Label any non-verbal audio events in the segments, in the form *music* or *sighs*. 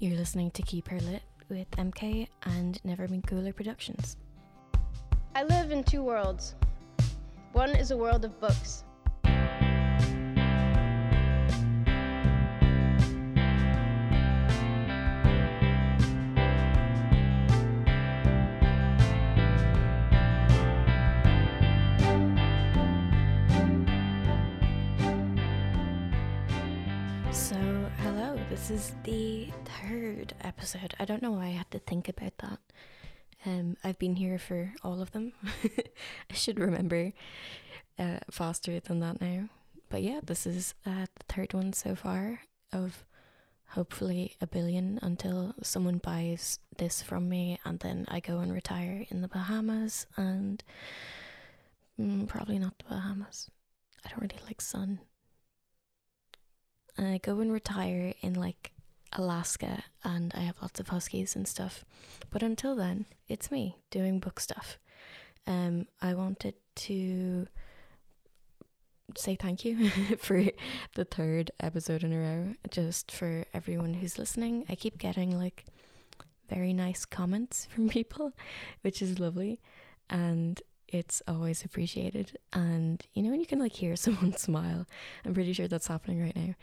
You're listening to Keep Her Lit with MK and Never Been Cooler Productions. I live in two worlds. One is a world of books. The third episode. I don't know why I had to think about that. Um, I've been here for all of them. *laughs* I should remember uh, faster than that now. But yeah, this is uh, the third one so far of hopefully a billion until someone buys this from me and then I go and retire in the Bahamas and mm, probably not the Bahamas. I don't really like sun. I go and retire in like Alaska and I have lots of huskies and stuff. But until then, it's me doing book stuff. Um, I wanted to say thank you *laughs* for the third episode in a row, just for everyone who's listening. I keep getting like very nice comments *laughs* from people, which is lovely. And it's always appreciated. And you know, when you can like hear *laughs* someone smile, I'm pretty sure that's happening right now.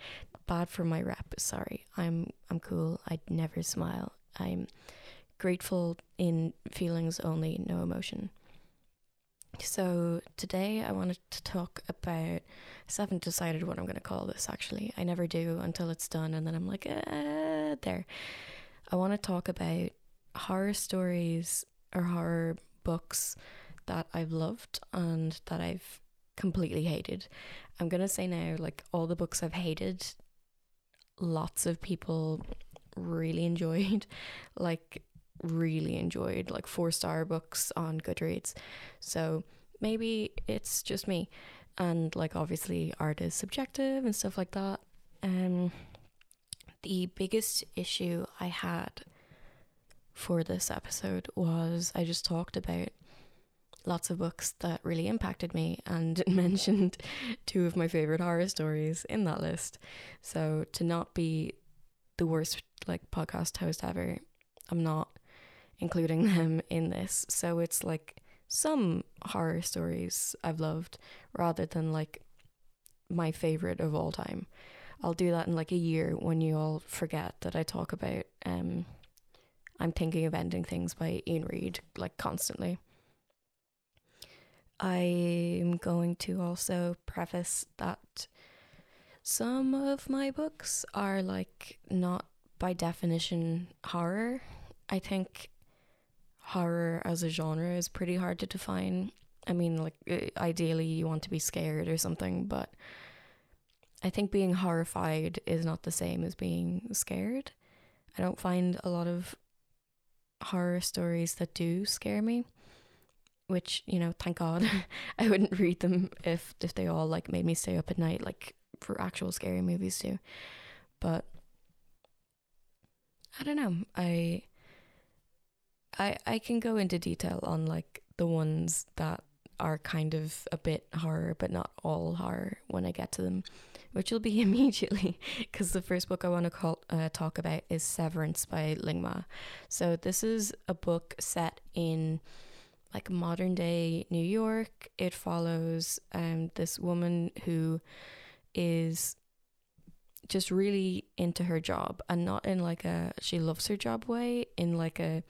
Bad for my rep. Sorry, I'm I'm cool. I'd never smile. I'm grateful in feelings only, no emotion. So today I wanted to talk about. I haven't decided what I'm going to call this. Actually, I never do until it's done, and then I'm like, uh, there. I want to talk about horror stories or horror books that I've loved and that I've completely hated. I'm gonna say now, like all the books I've hated, lots of people really *laughs* enjoyed, like really enjoyed, like four star books on Goodreads. So maybe it's just me, and like obviously art is subjective and stuff like that. Um, the biggest issue I had for this episode was I just talked about lots of books that really impacted me and *laughs* mentioned two of my favorite horror stories in that list. So to not be the worst like podcast host ever, I'm not including *laughs* them in this. So it's like some horror stories I've loved rather than like my favorite of all time. I'll do that in like a year when you all forget that I talk about um I'm thinking of ending things by Iain Reid like constantly. I'm going to also preface that some of my books are like not by definition horror. I think horror as a genre is pretty hard to define. I mean, like, uh, ideally, you want to be scared or something, but I think being horrified is not the same as being scared. I don't find a lot of horror stories that do scare me which you know thank god *laughs* i wouldn't read them if if they all like made me stay up at night like for actual scary movies too. But i don't know. I i i can go into detail on like the ones that are kind of a bit horror but not all horror when i get to them which will be *laughs* immediately because the first book i want to call, uh, talk about is severance by ling ma so this is a book set in like modern day New York. It follows um, this woman who is just really into her job and not in like a she loves her job way, in like a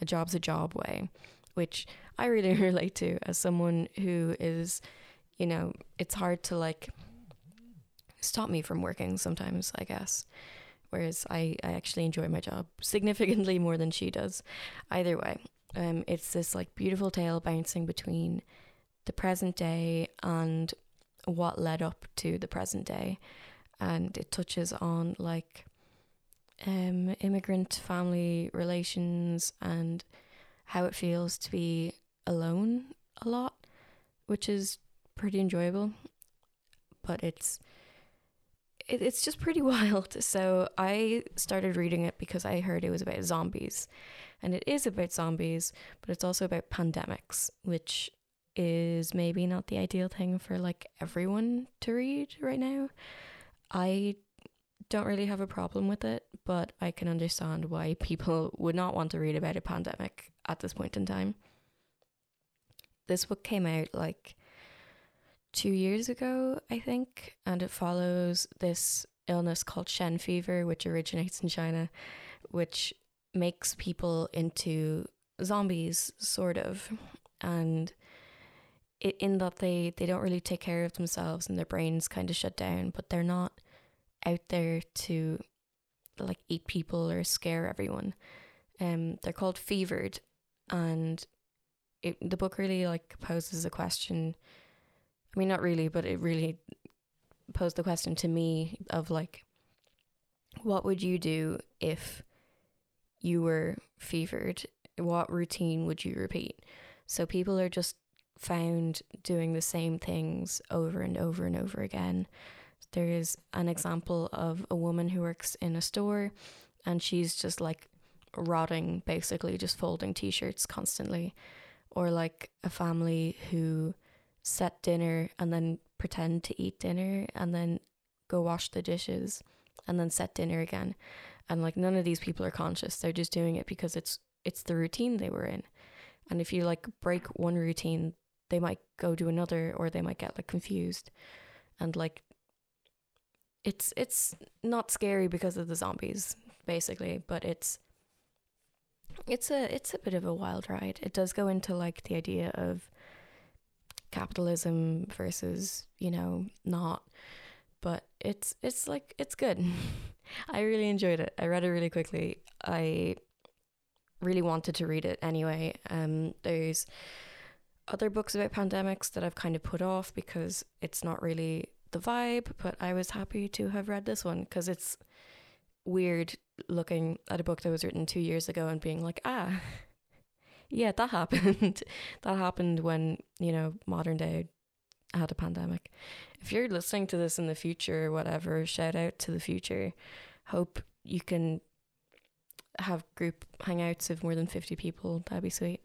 a job's a job way, which I really *laughs* relate to as someone who is, you know, it's hard to like stop me from working sometimes, I guess. Whereas I, I actually enjoy my job significantly more than she does. Either way, um, it's this like beautiful tale bouncing between the present day and what led up to the present day, and it touches on like um, immigrant family relations and how it feels to be alone a lot, which is pretty enjoyable. But it's it, it's just pretty *laughs* wild. So I started reading it because I heard it was about zombies, and it is about zombies, but it's also about pandemics, which is maybe not the ideal thing for like everyone to read right now. I don't really have a problem with it, but I can understand why people *laughs* would not want to read about a pandemic at this point in time. This book came out like two years ago, I think, and it follows this illness called Shen fever, which originates in China, which makes people into zombies, sort of. And it, in that they, they don't really take care of themselves and their brains kind of shut down, but they're not out there to like eat people or scare everyone. Um, they're called fevered, and it, the book really like poses a question. I mean, not really, but it really posed the question to me of like, what would you do if you were fevered? What routine would you repeat? So people are just found doing the same things over and over and over again. There's an example of a woman who works in a store and she's just like rotting, basically, just folding t shirts constantly. Or like a family who set dinner and then pretend to eat dinner and then go wash the dishes and then set dinner again. And like none of these people are conscious. They're just doing it because it's it's the routine they were in. And if you like break one routine, they might go to another or they might get like confused. And like it's it's not scary because of the zombies basically, but it's it's a it's a bit of a wild ride. It does go into like the idea of capitalism versus, you know, not. But it's it's like it's good. *laughs* I really enjoyed it. I read it really quickly. I really wanted to read it anyway. Um there's other books about pandemics that I've kind of put off because it's not really the vibe, but I was happy to have read this one because it's weird looking at a book that was written 2 years ago and being like, "Ah, *laughs* yeah, that happened. *laughs* that happened when, you know, modern day had a pandemic. If you're listening to this in the future whatever, shout out to the future. Hope you can have group hangouts of more than 50 people. That'd be sweet.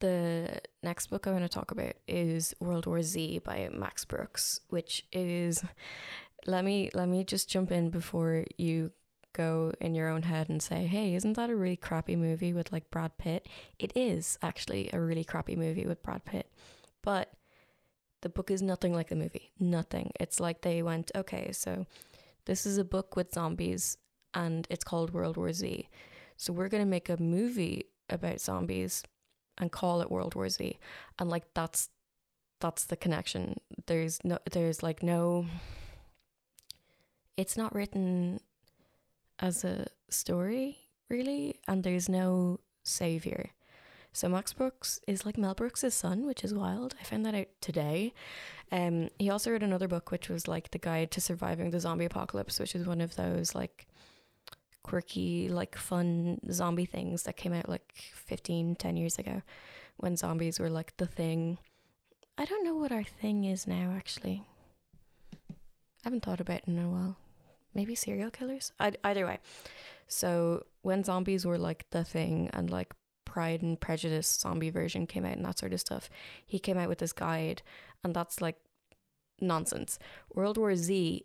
The next book I want to talk about is World War Z by Max Brooks, which is let me let me just jump in before you go in your own head and say, hey, isn't that a really crappy movie with like Brad Pitt? It is actually a really crappy movie with Brad Pitt. But the book is nothing like the movie. Nothing. It's like they went, okay, so this is a book with zombies and it's called World War Z. So we're going to make a movie about zombies and call it World War Z. And like that's that's the connection. There's no there's like no it's not written as a story, really, and there's no savior. So Max Brooks is like Mel Brooks' son, which is wild. I found that out today. Um, he also wrote another book, which was like the guide to surviving the zombie apocalypse, which is one of those like quirky, like fun zombie things that came out like 15, 10 years ago when zombies were like the thing. I don't know what our thing is now, actually. I haven't thought about it in a while maybe serial killers. I, either way. So when zombies were like the thing and like Pride and Prejudice zombie version came out and that sort of stuff, he came out with this guide, and that's like nonsense. World War Z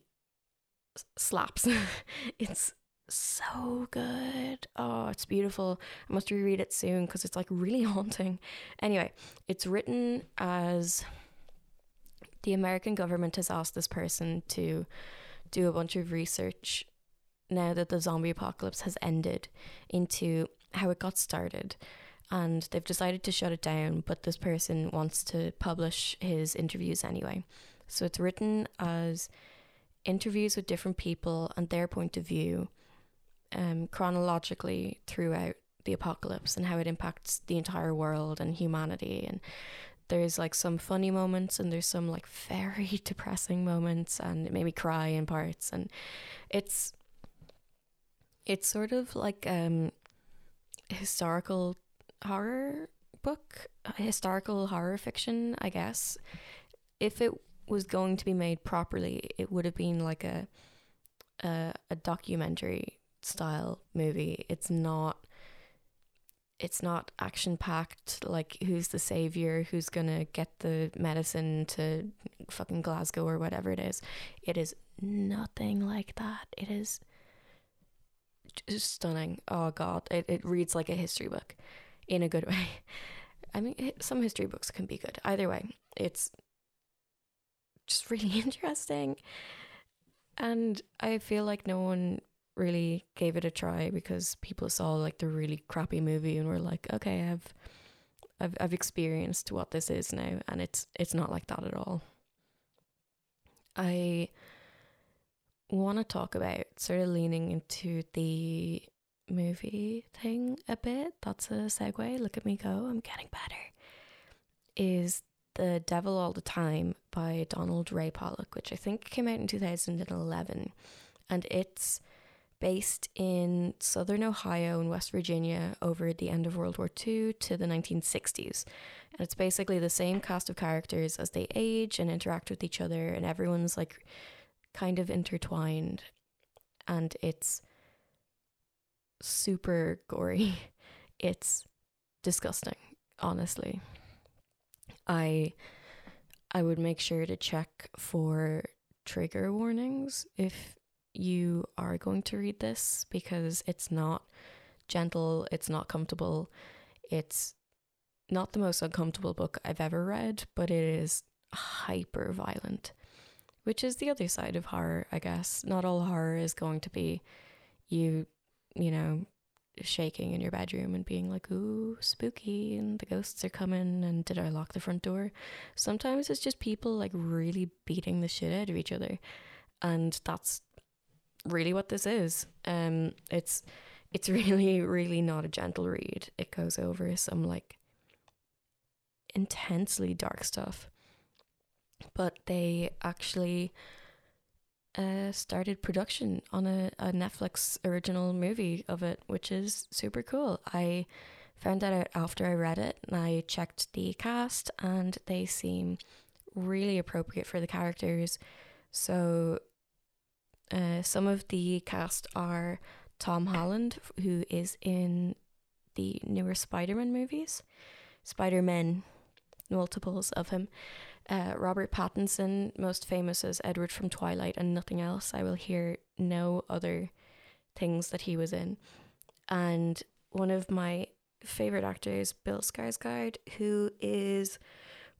slaps. *laughs* it's so good. Oh, it's beautiful. I must reread it soon because it's like really *laughs* haunting. Anyway, it's written as the American government has asked this person to do a bunch of research now that the zombie apocalypse has ended into how it got started. And they've decided to shut it down, but this person wants to publish his interviews anyway. So it's written as interviews with different people and their point of view um, chronologically throughout the apocalypse and how it impacts the entire world and humanity and there's like some funny moments and there's some like very *laughs* depressing moments and it made me cry in parts. And it's it's sort of like um historical horror book historical horror fiction i guess. If it was going to be made properly it would have been like a a, a documentary style movie. It's not it's not action packed like who's the savior who's gonna get the medicine to fucking glasgow or whatever it is. It is nothing like that. It is stunning. Oh god. It, it reads like a history book in a good way. *laughs* I mean some history books can be good. Either way it's just *laughs* really interesting. And i feel like no one really gave it a try because people saw like the really crappy movie and were like, okay, I've I've I've experienced what this is now and it's it's not like that at all. I want to talk about sort of leaning into the movie thing a bit. That's a segue. Look at me go. I'm getting better. Is The Devil All the Time by Donald Ray Pollock, which I think came out in 2011. And it's based in southern Ohio and West Virginia over the end of World War II to the 1960s. And it's basically the same cast of characters as they age and interact with each other, and everyone's like kind of intertwined. And it's super gory. *laughs* It's disgusting, honestly. I I would make sure to check for trigger warnings if you are going to read this because it's not gentle, it's not comfortable, it's not the most uncomfortable book I've ever read, but it is hyper violent, which is the other side of horror, I guess. Not all horror is going to be you, you know, shaking in your bedroom and being like, ooh, spooky, and the ghosts are coming, and did I lock the front door? Sometimes it's just people like really beating the shit out of each other. And that's really what this is. Um, it's it's *laughs* really really not a gentle read. It goes over some like intensely dark stuff, but they actually uh, started production on a, a Netflix original movie of it, which is super cool. I found that out after I read it, and I checked the cast, and they seem really appropriate for the characters. So uh, some of the cast are Tom Holland, who is in the newer Spider Man movies, Spider Man, multiples of him. Uh, Robert Pattinson, most famous as Edward from Twilight and nothing else. I will hear no other things that he was in. And one of my favorite actors, Bill Skarsgård, who is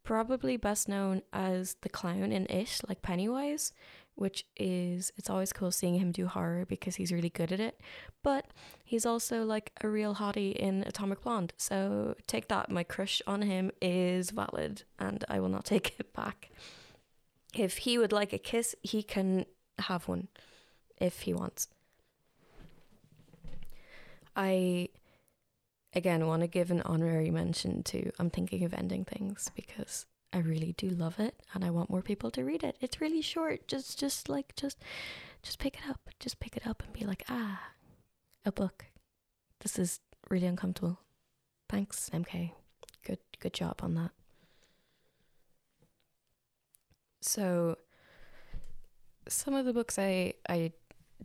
probably best known as the clown in It, like Pennywise which is it's always cool seeing him do horror because he's really good at it. But he's also like a real hottie in Atomic Blonde. So take that. My crush on him is valid and I will not *laughs* take it back. If he would like a kiss, he can have one if he wants. I again want to give an honorary mention to I'm thinking of ending things because I really do love it and I want more people to read it. It's really short. Just just like just just pick it up. Just pick it up and be like, "Ah, a book. This is really uncomfortable." Thanks, MK. Good good job on that. So some of the books I I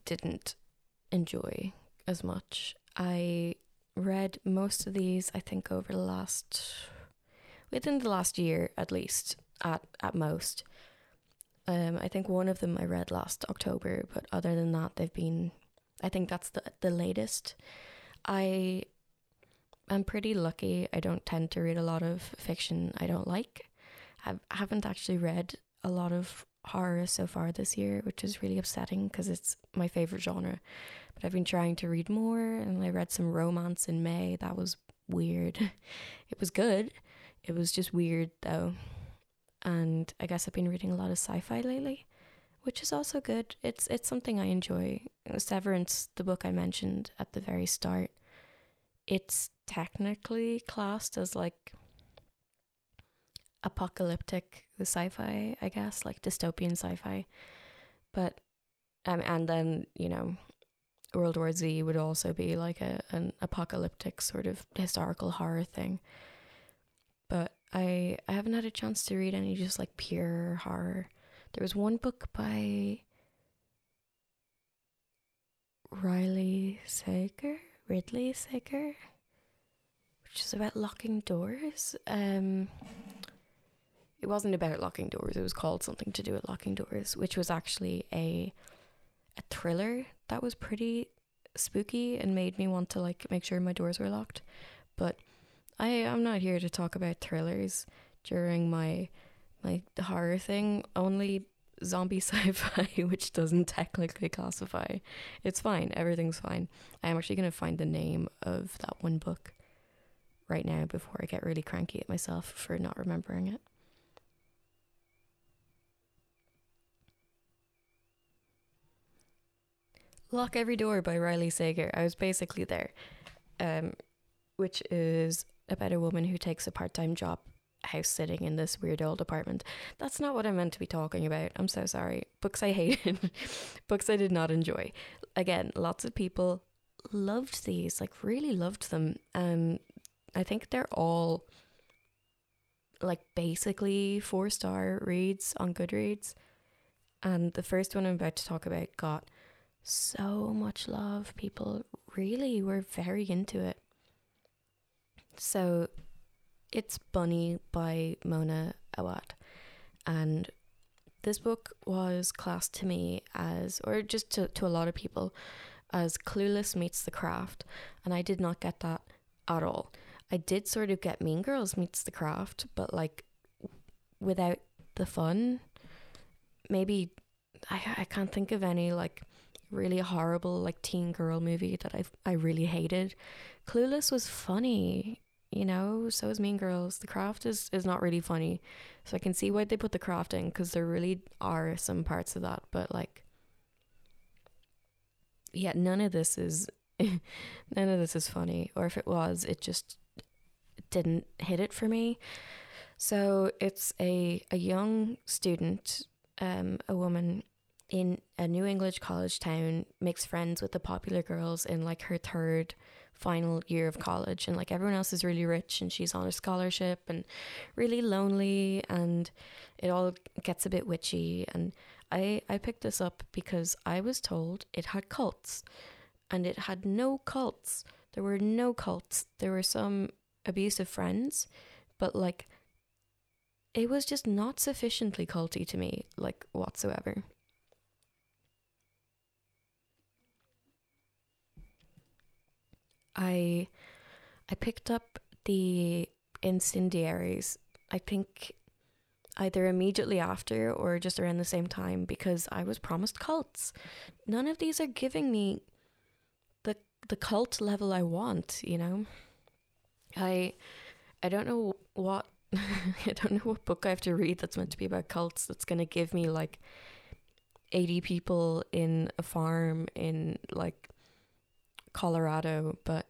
didn't enjoy as much. I read most of these I think over the last within the last year at least, at at most. Um, I think one of them I read last October, but other than that, they've been. I think that's the the latest. I am pretty lucky. I don't tend to read a lot of fiction I don't like. I haven't actually read a lot of horror so far this year, which is really upsetting because it's my favorite genre. But I've been trying to read more, and I read some romance in May. That was weird. *laughs* It was good, it was just weird though. And I guess I've been reading a lot of sci-fi lately, which is also good. It's it's something I enjoy. Severance, the book I mentioned at the very start, it's technically classed as like apocalyptic sci-fi, I guess, like dystopian sci-fi. But um, and then, you know, World War Z would also be like a an apocalyptic sort of historical horror thing but I I haven't had a chance to read any just like pure horror. There was one book by Riley Sager, Ridley Sager. which is about locking doors. Um, it wasn't about locking doors. It was called something to do with locking doors, which was actually a a thriller that was pretty spooky and made me want to like make sure my doors were locked. But I am not here to talk about thrillers during my my horror thing. Only zombie *laughs* sci-fi, which doesn't technically classify. It's fine. Everything's fine. I'm actually gonna find the name of that one book right now before I get really cranky at myself for not remembering it. Lock Every Door by Riley Sager. I was basically there, um, which is about a woman who takes a part time job house sitting in this weird old apartment. That's not what I meant to be talking about. I'm so sorry. Books I hated, *laughs* books I did not enjoy. Again, lots of people loved these, like really loved them. Um, I think they're all like basically four star reads on Goodreads. And the first one I'm about to talk about got so much love. People really were very into it. So it's Bunny by Mona Awad. And this book was classed to me as, or just to, to a lot of people, as Clueless meets The Craft. And I did not get that at all. I did sort of get Mean Girls meets The Craft, but like without the fun. Maybe I, I can't think of any like really horrible like teen girl movie that I I really hated. Clueless was funny, you know. So is Mean Girls. The Craft is is not really funny, so I can see why they put The Craft in because there really are some parts of that, but like, yeah, none of this is *laughs* none of this is funny. Or if it was, it just didn't hit it for me. So it's a a young student, um, a woman in a New England college town makes friends with the popular girls in like her third final year of college and like everyone else is really rich and she's on a scholarship and really lonely and it all gets a bit witchy and I I picked this up because I was told it had cults and it had no cults. There were no cults. There were some abusive friends but like it was just not sufficiently culty to me like whatsoever I I picked up the incendiaries. I think either immediately after or just around the same time because I was promised cults. None of these are giving me the the cult level I want, you know. I I don't know what *laughs* I don't know what book I have to read that's meant to be about cults that's going to give me like 80 people in a farm in like Colorado, but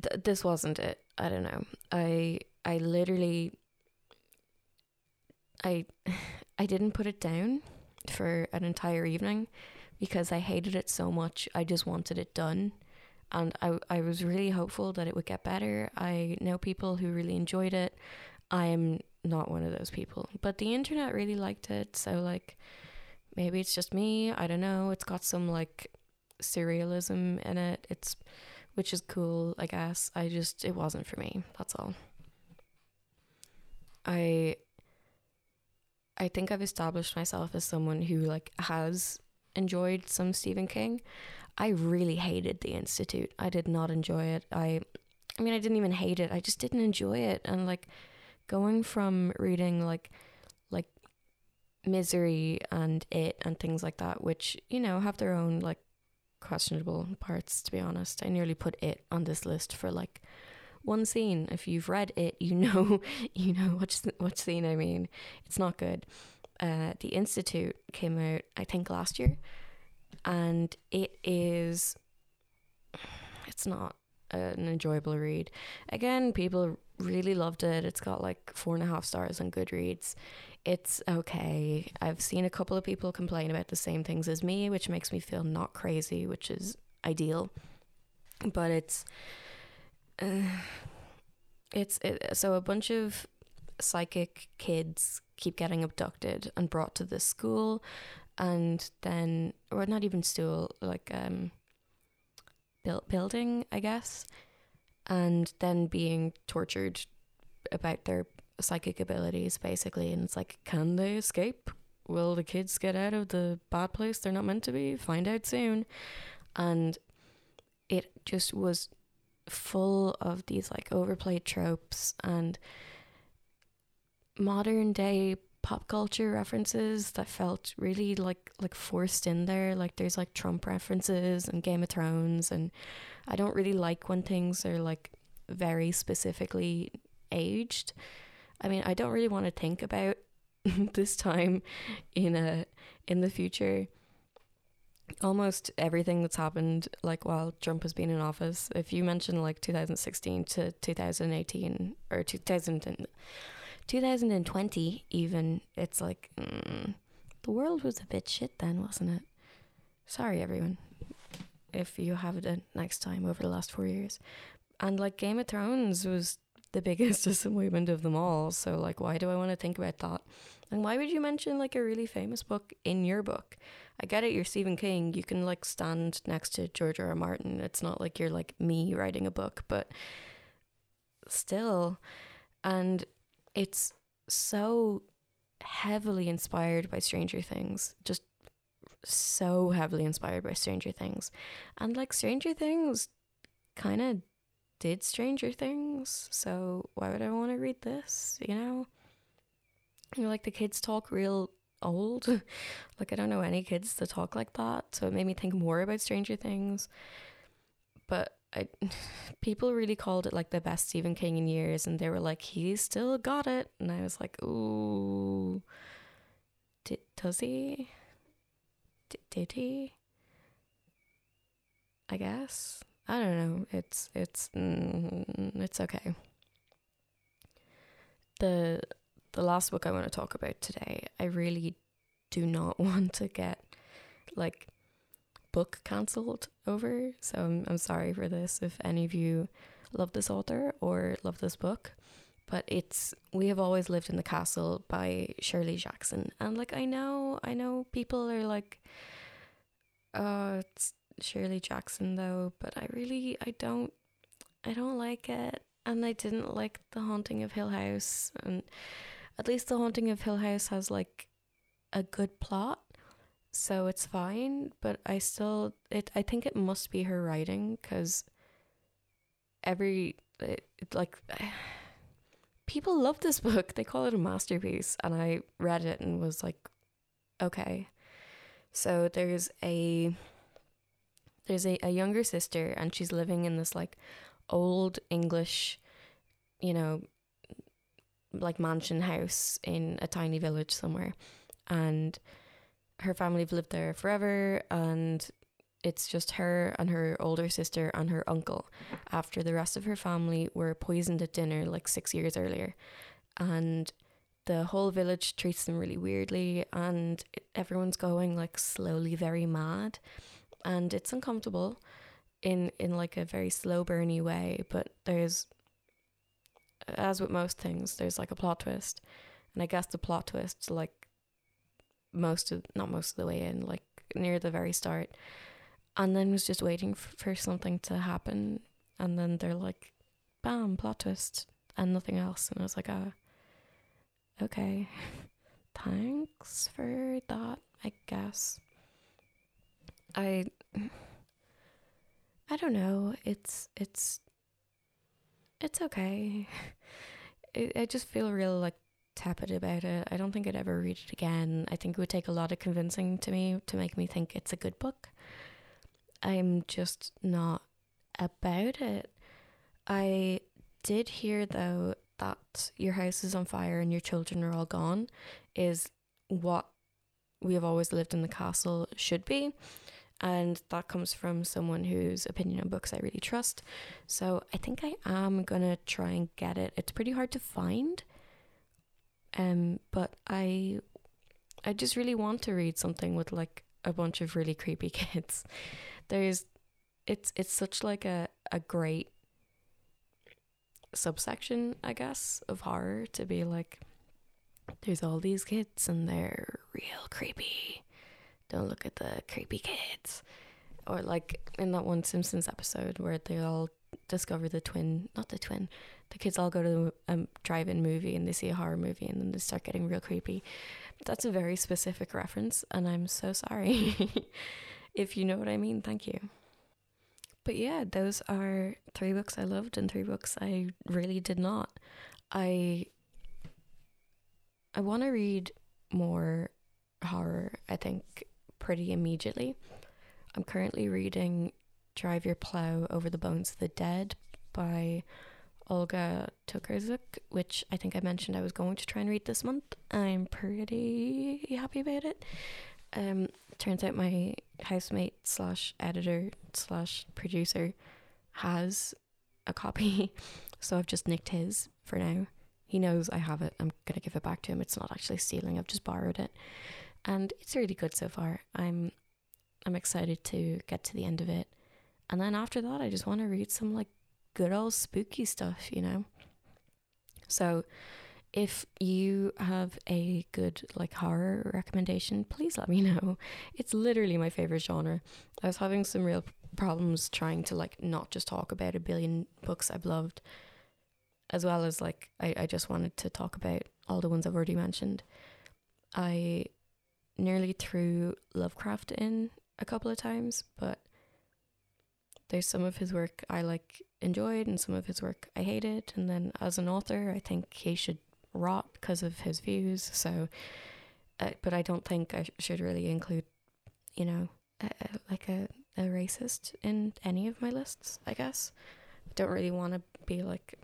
th- this wasn't it. I don't know. I I literally I *sighs* I didn't put it down for an entire evening because I hated it so much. I just wanted it done. And I I was really hopeful that it would get better. I know people who really enjoyed it. I am not one of those people. But the internet really liked it, so like maybe it's just me. I don't know. It's got some like surrealism in it. It's which is cool, I guess. I just it wasn't for me. That's all. I I think I've established myself as someone who like has enjoyed some Stephen King. I really hated The Institute. I did not enjoy it. I I mean I didn't even hate it. I just didn't enjoy it and like going from reading like like Misery and It and things like that which, you know, have their own like questionable parts to be honest. I nearly put it on this list for like one scene. If you've read it, you *laughs* know you know which which scene I mean. It's not good. Uh, the Institute came out I think last year, and it is. It's not an enjoyable read. Again, people really loved it. It's got like four and a half stars on Goodreads it's okay. I've seen a couple of people complain about the same things as me, which makes me feel not crazy, which is ideal. But it's uh, it's it, so a bunch of psychic kids keep getting abducted and brought to this school and then or not even school like um built building I guess and then being tortured about their psychic abilities, basically. And it's like, can they escape? Will the kids get out of the bad place they're not meant to be? Find out soon. And it just was full of these like overplayed tropes and modern day pop culture references that felt really like like forced in there like there's like Trump references and Game of Thrones and I don't really like when things are like very specifically aged. I mean, I don't really want to think about *laughs* this time in a in the future. Almost everything that's happened, like while Trump has been in office, if you mention like 2016 to 2018 or 2000 and, 2020, even, it's like mm, the world was a bit shit then, wasn't it? Sorry, everyone, if you have it next time over the last four years. And like Game of Thrones was the biggest *laughs* disappointment of them all. So like why do I want to think about that? And why would you mention like a really famous book in your book? I get it, you're Stephen King. You can like stand next to George R. R. Martin. It's not like you're like me writing a book, but still. And it's so heavily inspired by Stranger Things. Just so heavily inspired by Stranger Things. And like Stranger Things kind of did Stranger Things, so why would I want to read this, you know? You know, like the kids talk real old. *laughs* like I don't know any kids that talk like that, so it made me think more about Stranger Things. But I *laughs* people really called it like the best Stephen King in years and they were like he still got it and I was like, "Ooh. Did does he? D- did he?" I guess. I don't know. It's it's mm, it's okay. The the last book I want to talk about today, I really do not *laughs* want to get like book cancelled over. So I'm I'm sorry for this if any of you love this author or love this book. But it's We Have Always Lived in the Castle by Shirley Jackson. And like I know I know people are like uh it's Shirley Jackson though, but I really I don't I don't like it. And I didn't like The Haunting of Hill House and at least The Haunting of Hill House has like a good plot. So it's fine, but I still it I think it must be her writing cuz every it, it like *sighs* people love this book. They call it a masterpiece and I read it and was like okay. So there's a there's a, a younger sister and she's living in this like old English, you know, like mansion house in a tiny village somewhere. And her family have lived there forever and it's just her and her older sister and her uncle after the rest of her family were poisoned at dinner like six years earlier. And the whole village treats them really weirdly and everyone's going like slowly very mad and it's uncomfortable in in like a very slow burny way but there's as with most things there's like a plot twist and i guess the plot twist like most of not most of the way in like near the very start. And then was just waiting for something to happen. And then they're like bam plot twist and nothing else. And i was like ah okay. *laughs* Thanks for that i guess. I *sighs* I don't know. It's it's it's okay. *laughs* I, I just feel real like tepid about it. I don't think I'd ever read it again. I think it would take a lot of convincing to me to make me think it's a good book. I'm just not about it. I did hear though that your house is on fire and your children are all gone is what we have always lived in the castle should be and that comes from someone whose opinion on books I really trust. So I think I am gonna try and get it. It's pretty hard to find, um, but I, I just really want to read something with like a bunch of really creepy *laughs* kids. There's, it's it's such like a a great subsection, I guess, of horror to be like. There's all these kids and they're real creepy don't look at the creepy kids. Or like in that one Simpsons episode where they all discover the twin, not the twin. The kids all go to a drive-in movie and they see a horror movie and then they start getting real creepy. That's a very specific reference, and I'm so sorry. *laughs* if you know what I mean, thank you. But yeah, those are three books I loved and three books I really did not. I I want to read more horror, I think, pretty immediately. I'm currently reading Drive Your Plow Over the Bones of the Dead by Olga Tokarczuk, which I think I mentioned I was going to try and read this month. I'm pretty happy about it. Um, turns out my housemate slash editor slash producer has a copy, *laughs* so I've just nicked his for now. He knows I have it. I'm gonna give it back to him. It's not actually stealing. I've just borrowed it, and it's really good so far. I'm I'm excited to get to the end of it, and then after that, I just want to read some like good old spooky stuff, you know. So, if you have a good like horror recommendation, please let me know. *laughs* It's literally my favorite genre. I was having some real problems trying to like not just talk about a billion books I've loved as well as like I, I just wanted to talk about all the ones I've already mentioned. I nearly threw Lovecraft in a couple of times, but there's some of his work I like enjoyed and some of his work I hated. And then as an author, I think he should rot because of his views. So, uh, but I don't think I should really include, you know, a, a, like a, a racist in any of my lists, I guess. I don't really want to be like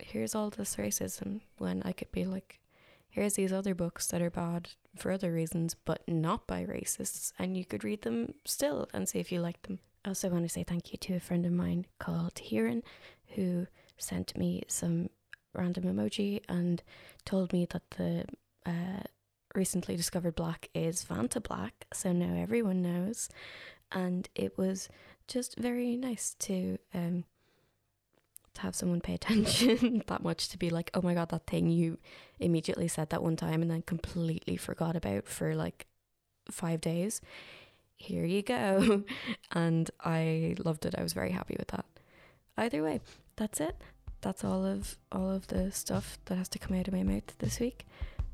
here's all this racism when I could be like, here's these other books that are bad for other reasons, but not by racists, and you could read them still and see if you like them. I also want to say thank you to a friend of mine called Hiran who sent me some random emoji and told me that the uh, recently discovered black is Vanta Black, so now everyone knows. And it was just very nice to um, to have someone pay *laughs* attention that much to be like, oh my god, that thing you immediately said that one time and then completely forgot about for like five days. Here you go. *laughs* and I loved it. I was very happy with that. Either way, that's it. That's all of all of the stuff that has to come out of my mouth this week.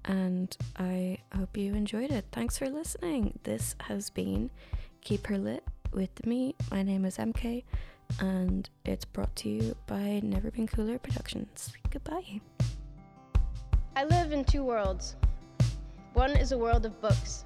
And I hope you enjoyed it. Thanks for listening. This has been Keep Her Lit with me. My name is MK and it's brought to you by Never Been Cooler Productions. Goodbye. I live in two worlds. One is a world of books,